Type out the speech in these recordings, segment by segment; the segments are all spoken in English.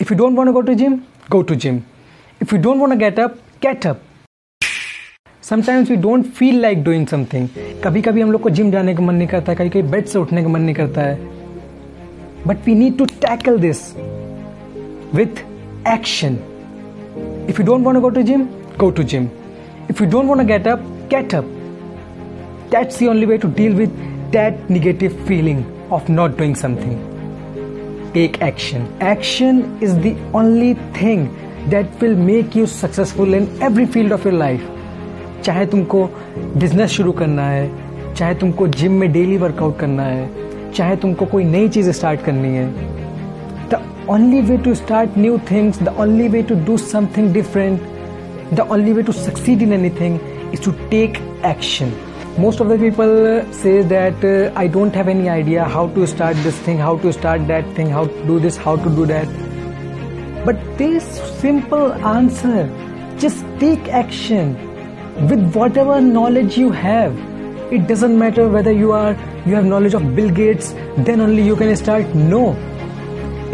If you don't want to go to gym, go to gym. If you don't want to get up, get up. Sometimes we don't feel like doing something कभी कभी हम लोग को gym जाने का मन नहीं करता कभी कभी बेड से उठने का मन नहीं करता है but we need to tackle this with action if you don't want go to gym go to gym if you don't want get up get up that's the only way to deal with that negative feeling of not doing something take action. Action is the only thing that will make you successful in every field of your life. चाहे तुमको business शुरू करना है, चाहे तुमको gym में daily workout करना है, चाहे तुमको कोई नई चीज़ स्टार्ट करनी है the only way to start new things the only way to do something different the only way to succeed in anything is to take action most of the people say that uh, i don't have any idea how to start this thing how to start that thing how to do this how to do that. But this simple answer just take action with whatever knowledge you have. It doesn't matter whether you are you have knowledge of bill gates then only you can start. No.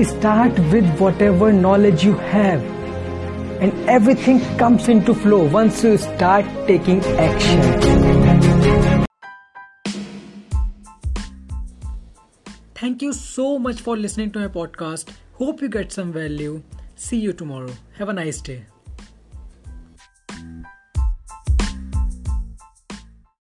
Start with whatever knowledge you have. And everything comes into flow once you start taking action thank you so much for listening to my podcast. Hope you get some value. See you tomorrow. Have a nice day